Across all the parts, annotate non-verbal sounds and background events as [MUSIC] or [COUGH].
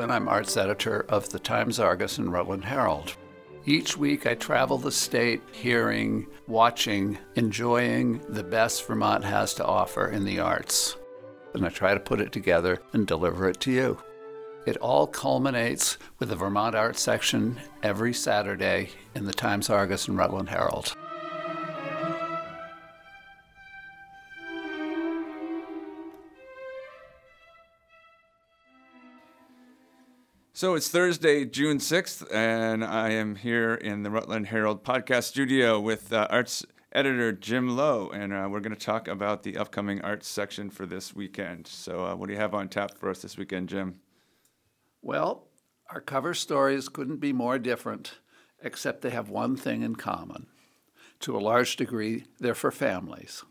And I'm arts editor of the Times Argus and Rutland Herald. Each week, I travel the state hearing, watching, enjoying the best Vermont has to offer in the arts. And I try to put it together and deliver it to you. It all culminates with the Vermont Arts section every Saturday in the Times Argus and Rutland Herald. So it's Thursday, June 6th, and I am here in the Rutland Herald podcast studio with uh, arts editor Jim Lowe, and uh, we're going to talk about the upcoming arts section for this weekend. So, uh, what do you have on tap for us this weekend, Jim? Well, our cover stories couldn't be more different, except they have one thing in common. To a large degree, they're for families.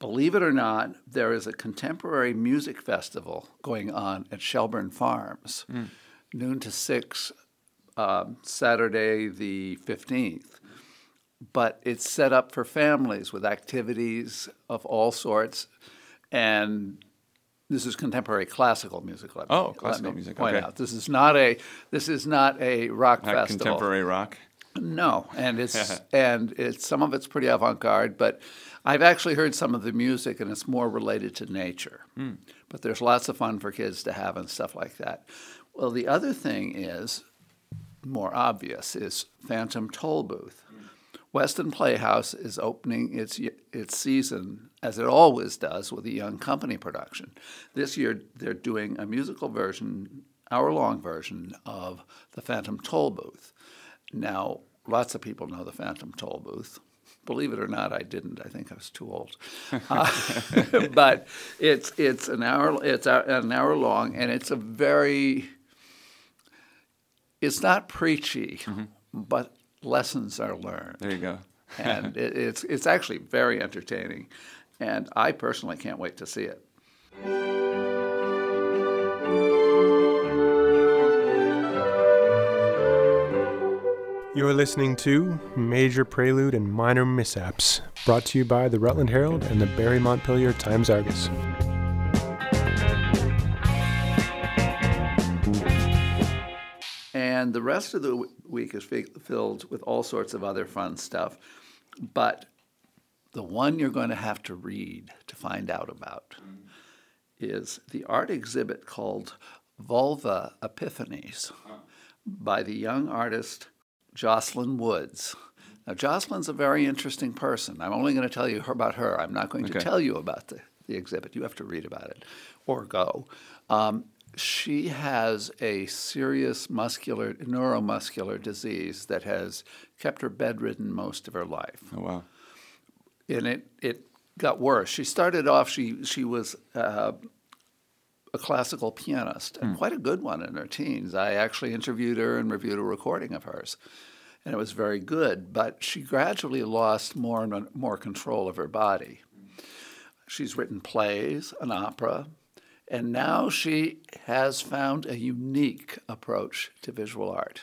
Believe it or not, there is a contemporary music festival going on at Shelburne Farms, mm. noon to 6, um, Saturday the 15th. But it's set up for families with activities of all sorts. And this is contemporary classical music. Let me, oh, classical music. Point okay. out this is not a this is not a rock not festival. Contemporary rock. No, and it's [LAUGHS] and it's some of it's pretty avant garde, but I've actually heard some of the music, and it's more related to nature. Mm. But there's lots of fun for kids to have and stuff like that. Well, the other thing is more obvious is Phantom Toll Booth. Mm. Weston Playhouse is opening its its season as it always does with a young company production. This year they're doing a musical version, hour long version of the Phantom Toll Booth. Now, lots of people know the Phantom Toll Booth believe it or not, I didn't. I think I was too old. [LAUGHS] Uh, [LAUGHS] but it's it's an hour it's an hour long, and it's a very it's not preachy, mm-hmm. but lessons are learned. There you go. [LAUGHS] and it, it's it's actually very entertaining, and I personally can't wait to see it. You're listening to Major Prelude and Minor Mishaps, brought to you by the Rutland Herald and the Barre Montpelier Times Argus. And the rest of the week is filled with all sorts of other fun stuff. But the one you're going to have to read to find out about is the art exhibit called Vulva Epiphanies by the young artist Jocelyn Woods. Now, Jocelyn's a very interesting person. I'm only going to tell you about her. I'm not going okay. to tell you about the, the exhibit. You have to read about it or go. Um, she has a serious muscular, neuromuscular disease that has kept her bedridden most of her life. Oh, wow. And it, it got worse. She started off, she, she was uh, a classical pianist, and mm. quite a good one in her teens. I actually interviewed her and reviewed a recording of hers, and it was very good. But she gradually lost more and more control of her body. She's written plays, an opera, and now she has found a unique approach to visual art.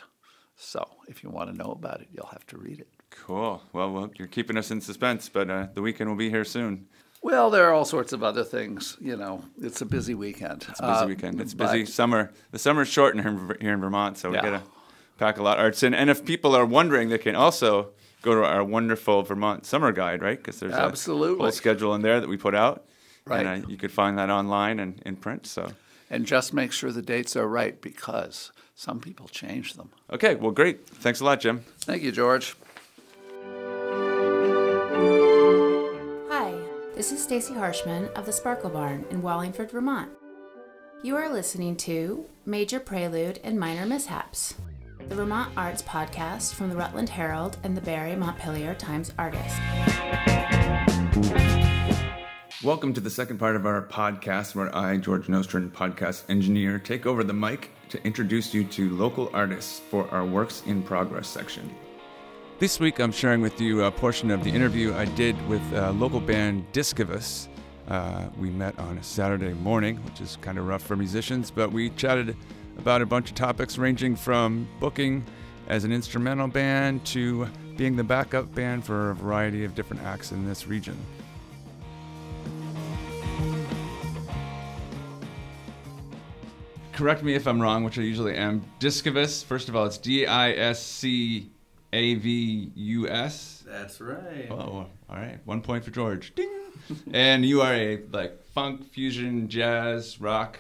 So, if you want to know about it, you'll have to read it. Cool. Well, well you're keeping us in suspense, but uh, the weekend will be here soon. Well, there are all sorts of other things. You know, it's a busy weekend. It's a busy uh, weekend. It's busy summer. The summer's short in here, here in Vermont, so we gotta pack a lot of arts in. And if people are wondering, they can also go to our wonderful Vermont summer guide, right? Because there's Absolutely. a whole schedule in there that we put out. Right. And uh, you could find that online and in print. So. And just make sure the dates are right because some people change them. Okay. Well, great. Thanks a lot, Jim. Thank you, George. Hi, this is Stacy Harshman of the Sparkle Barn in Wallingford, Vermont. You are listening to Major Prelude and Minor Mishaps, the Vermont Arts podcast from the Rutland Herald and the Barre Montpelier Times Argus. Welcome to the second part of our podcast where I, George Nostrin, podcast engineer, take over the mic to introduce you to local artists for our Works in Progress section. This week, I'm sharing with you a portion of the interview I did with a local band Discavus. Uh, we met on a Saturday morning, which is kind of rough for musicians, but we chatted about a bunch of topics ranging from booking as an instrumental band to being the backup band for a variety of different acts in this region. correct me if I'm wrong, which I usually am. Discavus. First of all, it's D I S C A V U S. That's right. Oh, all right. One point for George. Ding. and you are a like funk, fusion, jazz, rock,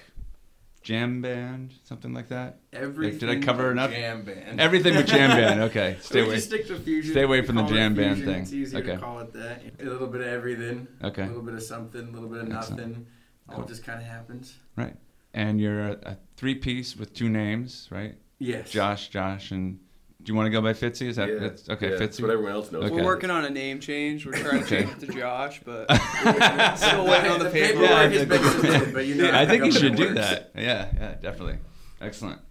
jam band, something like that. Everything. did I cover enough? Jam band. Everything with jam band. Okay, [LAUGHS] stay away. stick to fusion. stay away from the jam band thing. It's easier Okay. to call it that. A little bit of everything. Okay. A little bit of something. A little bit of Excellent. nothing. All Cool. just kind of happens. Right. And you're a, a three piece with two names, right? Yes. Josh, Josh, and do you want to go by Fitzy? Is that Yeah. that's, okay? Yeah, Fitzy. That's what everyone else knows. Okay. We're working on a name change. We're trying to change it to Josh, but [LAUGHS] still waiting on the paperwork. Yeah, paperwork is but you know I think you should do works. that. Yeah, yeah, definitely. Excellent.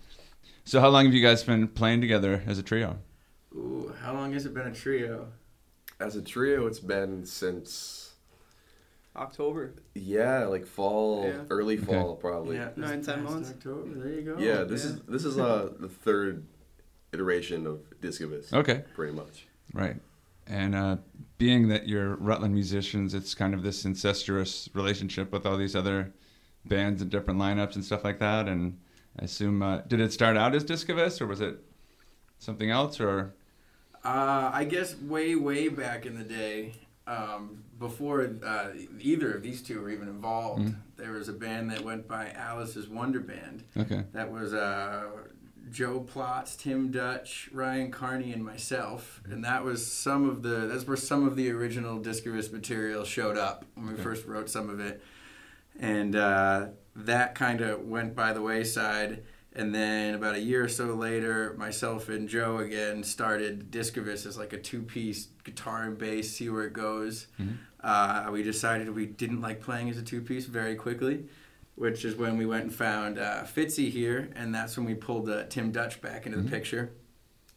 So, how long have you guys been playing together as a trio? Ooh, how long has it been a trio? As a trio, it's been since October. yeah, like fall, Yeah. early Okay. fall probably. Yeah, Nine, this months. October. There you go. Yeah, this yeah. is this is uh the third iteration of Discavus. Okay, Pretty much. right. And uh, being that you're Rutland musicians, it's kind of this incestuous relationship with all these other bands and different lineups and stuff like that. And I assume, uh, did it start out as Discavus or was it something else? Or Uh, I guess way, way back in the day, um, before uh, either of these two were even involved, Mhm. there was a band that went by Alice's Wonder Band. okay, That was uh, Joe Plotz, Tim Dutch, Ryan Carney, and myself, and that was some of the. That's where some of the original Discavus material showed up when we Okay. first wrote some of it, and uh, that kind of went by the wayside. And then about a year or so later, myself and Joe again started Discavus as like a two-piece guitar and bass, see where it goes. Mhm. Uh, we decided we didn't like playing as a two-piece very quickly which is when we went and found uh, Fitzy here, and that's when we pulled uh, Tim Dutch back into the picture.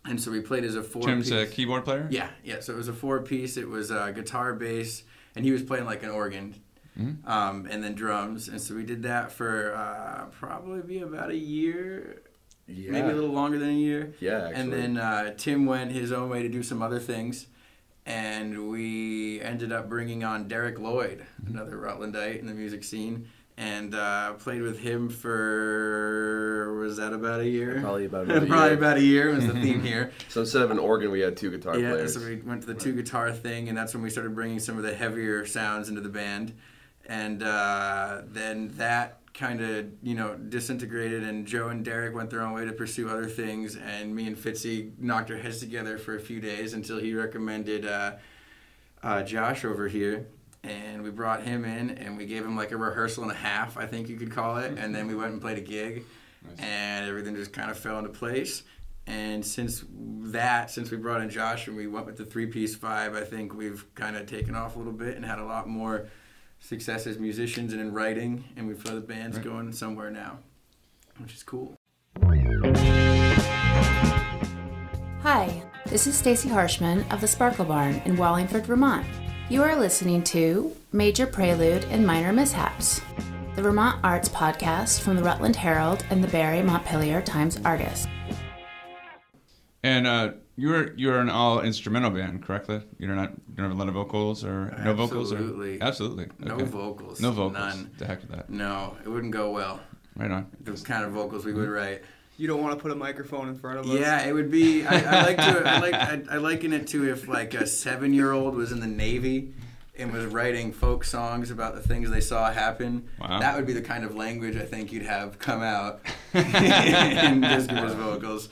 And so we played as a four. Tim's a piece. keyboard player. Yeah, yeah. So it was a four piece. It was uh, guitar, bass, and he was playing like an organ, Mhm. um, and then drums. And so we did that for uh, probably be about a year, Yeah. maybe a little longer than a year. Yeah, actually. And then uh, Tim went his own way to do some other things. And we ended up bringing on Derek Lloyd, another Rutlandite in the music scene, and uh, played with him for, was that about a year? Probably about [LAUGHS] another Probably year. about a year was the theme [LAUGHS] here. So instead of an organ, we had two guitar yeah, players. so we went to the two guitar thing, and that's when we started bringing some of the heavier sounds into the band. And uh, then that kind of, you know, disintegrated, and Joe and Derek went their own way to pursue other things, and me and Fitzy knocked our heads together for a few days until he recommended uh, uh, Josh over here. And we brought him in, and we gave him like a rehearsal and a half, I think you could call it. And then we went and played a gig, and everything just kind of fell into place. And since that, since we brought in Josh and we went with the three piece five, I think we've kind of taken off a little bit and had a lot more success as musicians and in writing. And we've got the band's Right. going somewhere now, which is cool. Hi, this is Stacy Harshman of the Sparkle Barn in Wallingford, Vermont. You are listening to Major Prelude and Minor Mishaps, the Vermont Arts podcast from the Rutland Herald and the Barre Montpelier Times Argus. And uh, you're you're an all instrumental band, correctly? You're not you don't have a lot of vocals or no vocals or Absolutely. absolutely No Okay. vocals. No vocals. None. The heck with that. No, it wouldn't go well. Right on. The kind of vocals we would write. You don't want to put a microphone in front of us. Yeah, it would be. I, I like to. I like. I, I liken it to if like a seven-year-old was in the Navy and was writing folk songs about the things they saw happen. Wow. That would be the kind of language I think you'd have come out [LAUGHS] in Discavus vocals.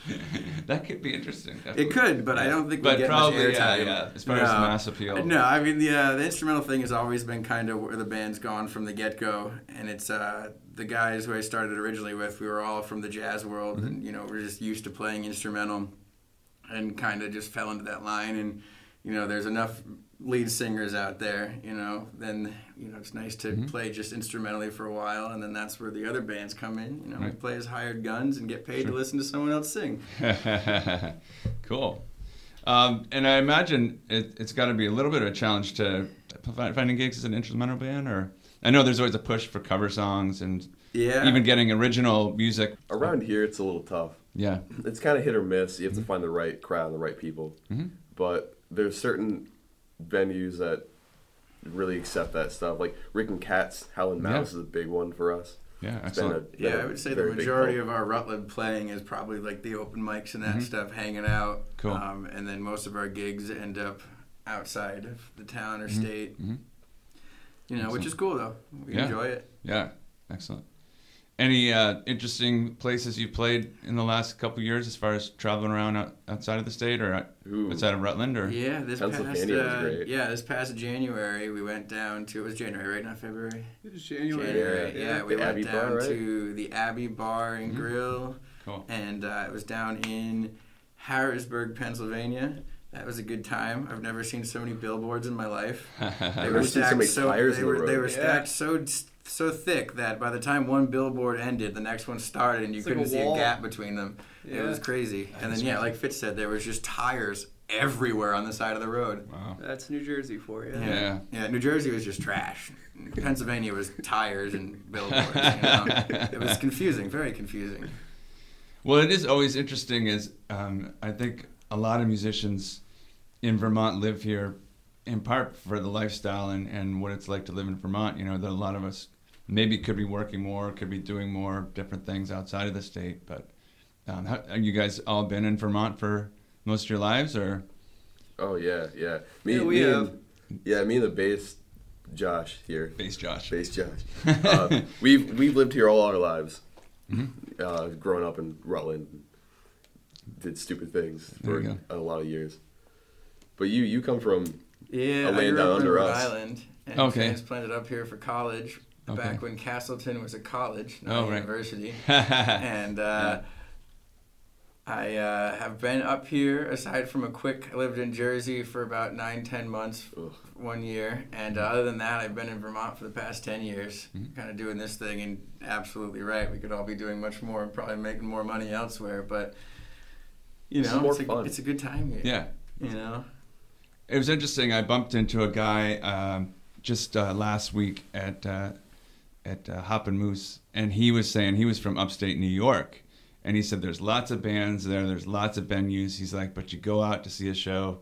that could be interesting. It definitely. could, but I don't think But we get probably, much yeah, airtime. yeah, as far as mass appeal. No, I mean the uh, the instrumental thing has always been kind of where the band's gone from the get go, and it's uh, the guys who I started originally with. We were all from the jazz world, Mm-hmm. and you know we're just used to playing instrumental, and kind of just fell into that line. And you know, there's enough lead singers out there. You know, then you know it's nice to Mm-hmm. play just instrumentally for a while, and then that's where the other bands come in. You know, we play as hired guns and get paid to listen to someone else sing. [LAUGHS] cool. Um, and I imagine it, it's got to be a little bit of a challenge to finding gigs as an instrumental band, or I know there's always a push for cover songs and Yeah. even getting original music. Around here, it's a little tough. Yeah. It's kind of hit or miss. You have to find the right crowd the right people. Mhm. But there's certain venues that really accept that stuff. Like Rick and Kat's, Howlin' Yeah. Mouse is a big one for us. Yeah, It's been a- been Yeah, a I would say the majority of our Rutland playing is probably like the open mics and that stuff, hanging out. Cool. Um, and then most of our gigs end up outside of the town or state. You know, which is cool though. We Yeah. enjoy it. Yeah, excellent. Any uh, interesting places you've played in the last couple years as far as traveling around out, outside of the state or Ooh. outside of Rutland? Or Yeah, this past Pennsylvania was uh, great. yeah, this past January we went down to it was January, right? Not February. It was January. January. Yeah, we went Abbey down Bar, right? to the Abbey Bar and Mhm. Grill, Cool. and uh, it was down in Harrisburg, Pennsylvania. That was a good time. I've never seen so many billboards in my life. [LAUGHS] They were never seen so stacked so they in the were they road. were Yeah. so so thick that by the time one billboard ended, the next one started, and you It's couldn't a see a gap between them. It was crazy. And then yeah, like Fitz said, there was just tires everywhere on the side of the road. Wow. That's New Jersey for you. Yeah. Yeah, New Jersey was just trash. Pennsylvania was tires and billboards. You know? [LAUGHS] It was confusing, very confusing. Well, it is always interesting. Is um, I think a lot of musicians in Vermont live here in part for the lifestyle and, and what it's like to live in Vermont. You know, that a lot of us maybe could be working more, could be doing more different things outside of the state. But um, how, have you guys all been in Vermont for most of your lives, or Oh yeah, yeah. Me, Yeah, we me have. And, yeah, me and the bass, Josh here, bass Josh? bass Josh. [LAUGHS] Uh, we've we've lived here all our lives. Mhm. Uh, growing up in Rutland, did stupid things There for a lot of years. But you you come from Yeah, A I land grew down up in under Rhode us. Island and Okay. transplanted up here for college. Okay. Back when Castleton was a college, not Oh, a right. university. [LAUGHS] and uh, I uh, have been up here aside from a quick. I lived in Jersey for about nine, ten months, Ugh. one year, and uh, other than that, I've been in Vermont for the past ten years, Mhm. kind of doing this thing. And absolutely right, we could all be doing much more and probably making more money elsewhere, but you It's know, it's a, it's a good time here. yeah. you know. It was interesting. I bumped into a guy um, just uh, last week at uh, at uh, Hop'n Moose, and he was saying he was from upstate New York, and he said there's lots of bands there, there's lots of venues. He's like, but you go out to see a show,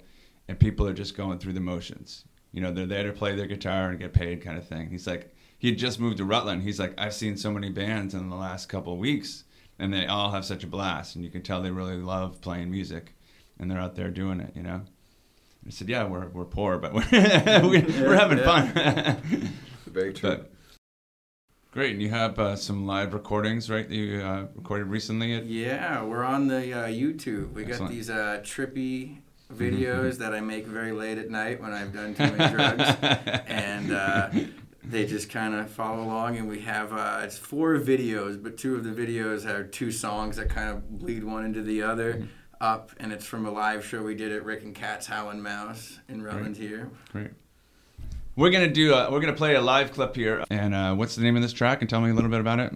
and people are just going through the motions. You know, they're there to play their guitar and get paid, kind of thing. He's like, he had just moved to Rutland. He's like, I've seen so many bands in the last couple of weeks, and they all have such a blast, and you can tell they really love playing music, and they're out there doing it. You know. I said, "Yeah, we're we're poor, but we're [LAUGHS] we're, we're having fun." [LAUGHS] very true. but great, and you have uh, some live recordings, right? That you uh, recorded recently. At, Yeah, we're on the uh, YouTube. We got these uh, trippy videos that I make very late at night when I've done too many drugs, [LAUGHS] and uh, they just kind of follow along. And we have uh, it's four videos, but two of the videos are two songs that kind of bleed one into the other. Up, and it's from a live show we did at Rick and Kat's Howlin' Mouse in Rutland here. Great. We're gonna do. A, we're gonna play a live clip here. And uh, what's the name of this track? And tell me a little bit about it.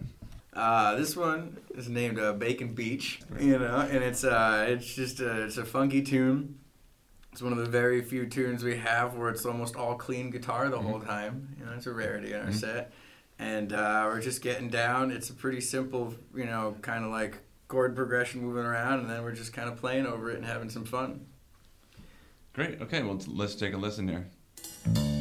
Uh, this one is named uh, Bacon Beach, you know, and it's uh, it's just a, it's a funky tune. It's one of the very few tunes we have where it's almost all clean guitar the whole time. You know, it's a rarity in our set, and uh, we're just getting down. It's a pretty simple, you know, kind of like chord progression moving around, and then we're just kind of playing over it and having some fun. Great. Okay. Well, let's take a listen here.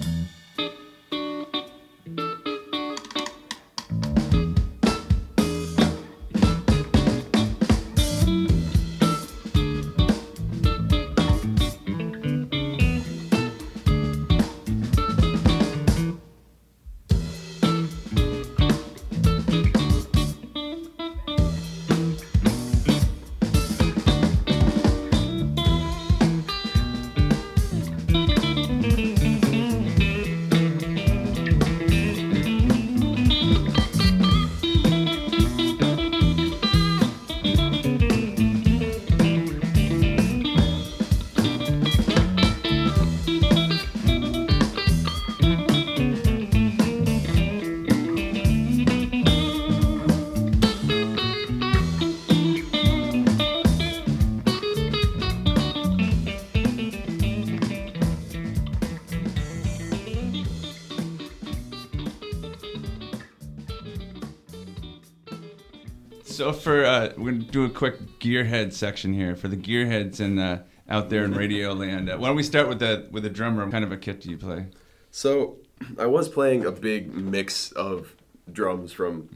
So for uh, we're gonna do a quick gearhead section here for the gearheads and uh, out there in radio land. Uh, why don't we start with the with the drummer? What kind of a kit do you play? So I was playing a big mix of drums from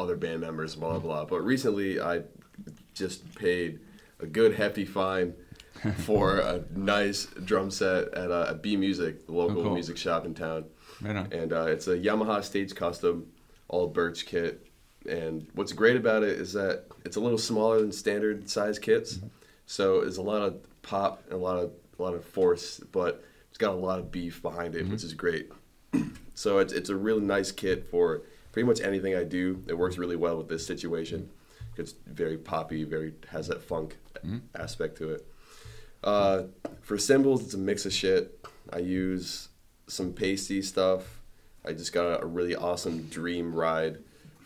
other band members, blah blah. Blah. But recently, I just paid a good hefty fine [LAUGHS] for a nice drum set at uh, B Music, the local Oh, cool. music shop in town. Right on. And uh, it's a Yamaha Stage Custom, all birch kit. And what's great about it is that it's a little smaller than standard size kits, so there's a lot of pop and a lot of a lot of force, but it's got a lot of beef behind it, which is great. [CLEARS THROAT] so it's it's a really nice kit for pretty much anything I do. It works really well with this situation. It's very poppy, very has that funk aspect to it. Uh, for cymbals, it's a mix of shit. I use some pasty stuff. I just got a really awesome dream ride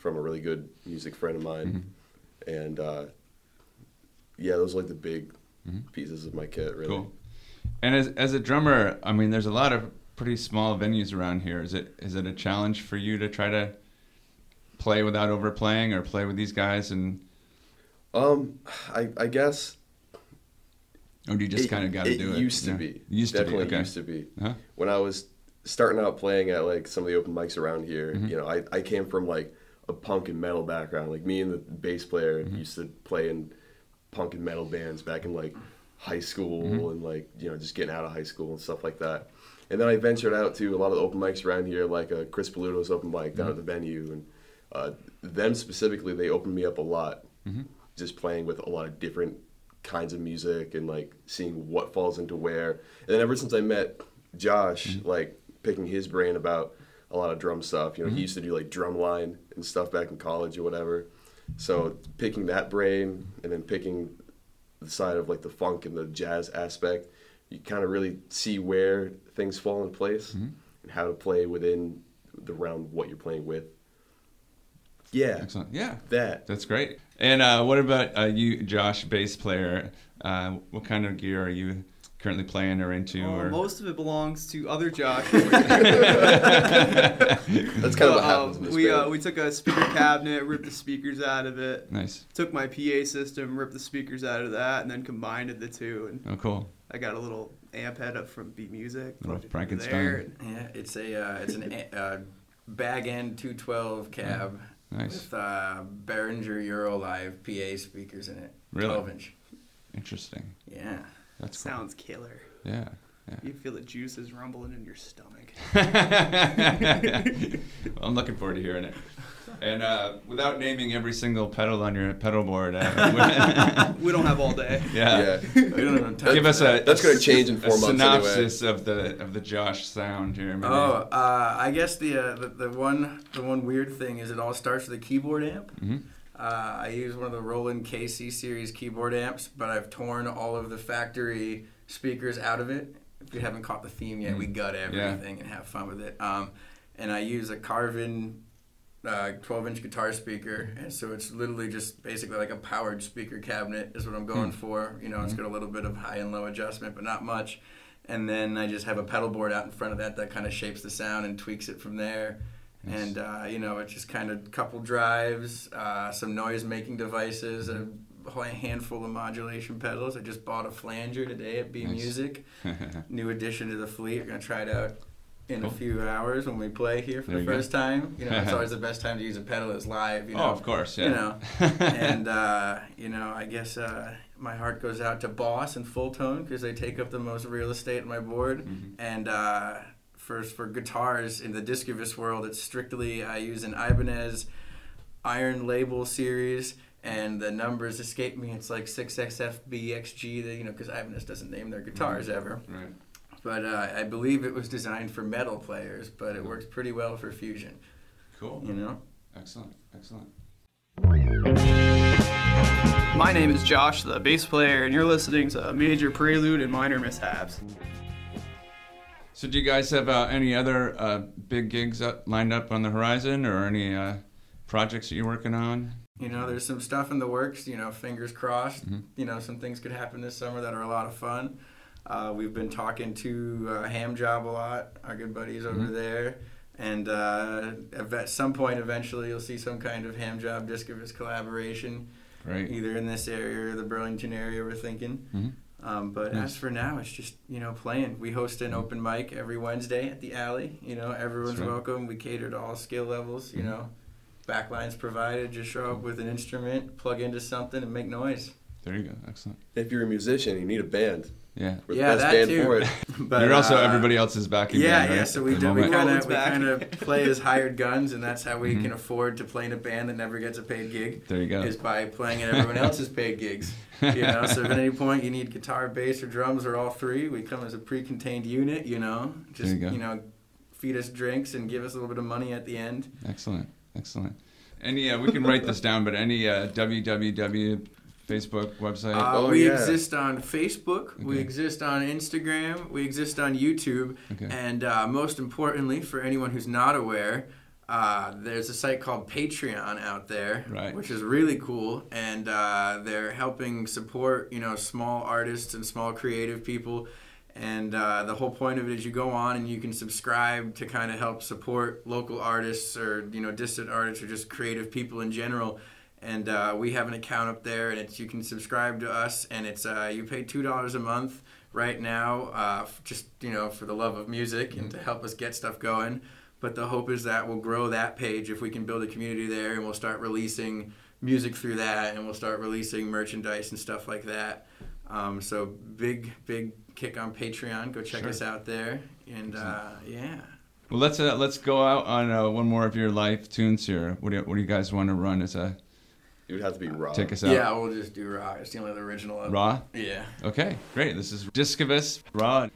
from a really good music friend of mine, and uh, yeah, those are like the big pieces of my kit. Really, Cool. And as as a drummer, I mean, there's a lot of pretty small venues around here. Is it is it a challenge for you to try to play without overplaying or play with these guys and Um, I, I guess or do you just kind of got to do it? used to Yeah. be. Used Definitely to be. Okay. used to be. Huh? When I was starting out playing at like some of the open mics around here, Mm-hmm. you know, I, I came from like a punk and metal background. Like me and the bass player Mm-hmm. used to play in punk and metal bands back in like high school Mm-hmm. and like you know just getting out of high school and stuff like that. And then I ventured out to a lot of the open mics around here, like uh, Chris Paluto's open mic down at the venue, and uh, them specifically, they opened me up a lot. Just playing with a lot of different kinds of music and like seeing what falls into where. And then ever since I met Josh, like picking his brain about a lot of drum stuff. You know, he used to do like drumline and stuff back in college or whatever. So picking that brain and then picking the side of like the funk and the jazz aspect, you kind of really see where things fall in place and how to play within the realm of what you're playing with. Yeah, Excellent. Yeah. that. That's great. And uh, what about uh, you, Josh, bass player? Uh, what kind of gear are you currently playing or into? Uh, or most of it belongs to other Josh. [LAUGHS] [LAUGHS] That's kind of what Um, happens in this we uh, we took a speaker cabinet, ripped the speakers out of it. nice. Took my PA system, ripped the speakers out of that, and then combined the two. And Oh, cool. I got a little amp head up from Beat Music. Little plugged it into Frankenstein. Yeah, it's a uh, it's an a- uh, bag end 212 cab Nice. with uh, Behringer Eurolive PA speakers in it. Really? 12 inch. Interesting. Yeah. That's cool. Sounds killer. Yeah. Yeah. You feel the juices rumbling in your stomach. [LAUGHS] [LAUGHS] well, I'm looking forward to hearing it. And uh, without naming every single pedal on your pedal board, uh, [LAUGHS] We don't have all day. yeah. yeah, We don't have time Give us a That's gonna change in a four months anyway. synopsis of the of the Josh sound here. Maybe. Oh, uh, I guess the, uh, the the one the one weird thing is it all starts with a keyboard amp. Mhm. Uh, I use one of the Roland KC series keyboard amps, but I've torn all of the factory speakers out of it. If you haven't caught the theme yet, we gut everything and have fun with it. Um, and I use a Carvin uh, 12 inch guitar speaker, and so it's literally just basically like a powered speaker cabinet is what I'm going for. You know, it's got a little bit of high and low adjustment, but not much. And then I just have a pedal board out in front of that that kind of shapes the sound and tweaks it from there. And uh, you know, it's just kind of couple drives, uh, some noise making devices, a handful of modulation pedals. I just bought a flanger today at B Nice. Music, [LAUGHS] new addition to the fleet. We're gonna try it out in Cool. a few hours when we play here for There the you go. first time. You know, it's [LAUGHS] always the best time to use a pedal is live. You know, Oh, of course, yeah. You know, [LAUGHS] and uh, you know, I guess uh, my heart goes out to Boss and Full Tone because they take up the most real estate on my board. Mm-hmm. And uh, for for guitars in the Discavus world, it's strictly I use an Ibanez Iron Label series. And the numbers escape me. It's like 6XFBXG, that, you know, because Ibanez doesn't name their guitars ever. right. But uh, I believe it was designed for metal players, but it works pretty well for fusion. Cool. You know. Excellent. Excellent. My name is Josh, the bass player, and you're listening to Major Prelude and Minor Mishaps. So, do you guys have uh, any other uh, big gigs up, lined up on the horizon, or any uh, projects that you're working on? You know, there's some stuff in the works. You know, fingers crossed. You know, some things could happen this summer that are a lot of fun. Uh, we've been talking to uh, Ham Job a lot, our good buddies over there. And uh, at some point, eventually, you'll see some kind of Ham Job Discavus collaboration, Great. either in this area or the Burlington area, we're thinking. Mhm. Um, but as for now, it's just you know playing. We host an open mic every Wednesday at the alley. You know, everyone's right. welcome. We cater to all skill levels. You know, Backlines provided. Just show up with an instrument, plug into something, and make noise. There you go. Excellent. If you're a musician, you need a band. Yeah. We're the Yeah, best that band too. for it. [LAUGHS] But, You're also uh, everybody else's backing Yeah, band, right? yeah. So we do. We kind of we kind of [LAUGHS] play as hired guns, and that's how we can afford to play in a band that never gets a paid gig. There you go. Is by playing at everyone else's paid gigs. You know, so if at any point you need guitar, bass, or drums, or all three, we come as a pre-contained unit. You know, just There you go. know, feed us drinks and give us a little bit of money at the end. Excellent. Excellent. Any, uh, we can write this down, but any uh, www Facebook website? Uh, Oh, we yeah. exist on Facebook. We exist on Instagram. We exist on YouTube. Okay. And uh, most importantly, for anyone who's not aware, uh, there's a site called Patreon out there, Right. which is really cool. And uh, they're helping support, you know, small artists and small creative people. And uh, the whole point of it is you go on and you can subscribe to kind of help support local artists or you know distant artists or just creative people in general and uh, we have an account up there and it's you can subscribe to us and it's uh, you pay two dollars a month right now uh, just you know for the love of music and to help us get stuff going. But the hope is that we'll grow that page if we can build a community there and we'll start releasing music through that and we'll start releasing merchandise and stuff like that. Um, so big big kick on patreon. Go check Sure. us out there. And uh, yeah. Well, let's uh, let's go out on uh, one more of your live tunes here. What do you, what do you guys want to run as a It would have to be raw. take us out? yeah we'll just do raw it's the only other original Raw. yeah Okay, great. This is Discavus Raw.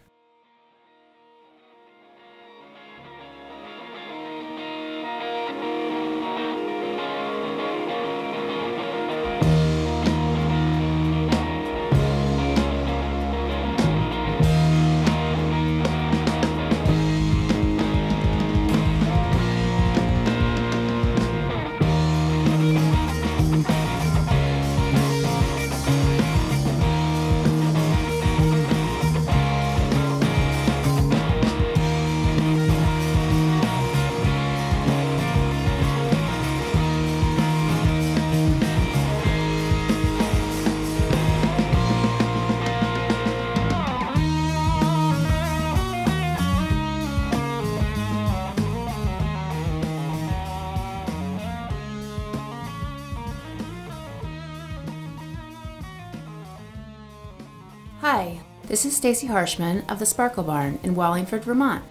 This is Stacy Harshman of the Sparkle Barn in Wallingford, Vermont.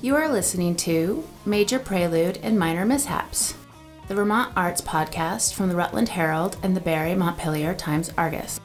You are listening to Major Prelude and Minor Mishaps, the Vermont Arts podcast from the Rutland Herald and the Barre Montpelier Times Argus.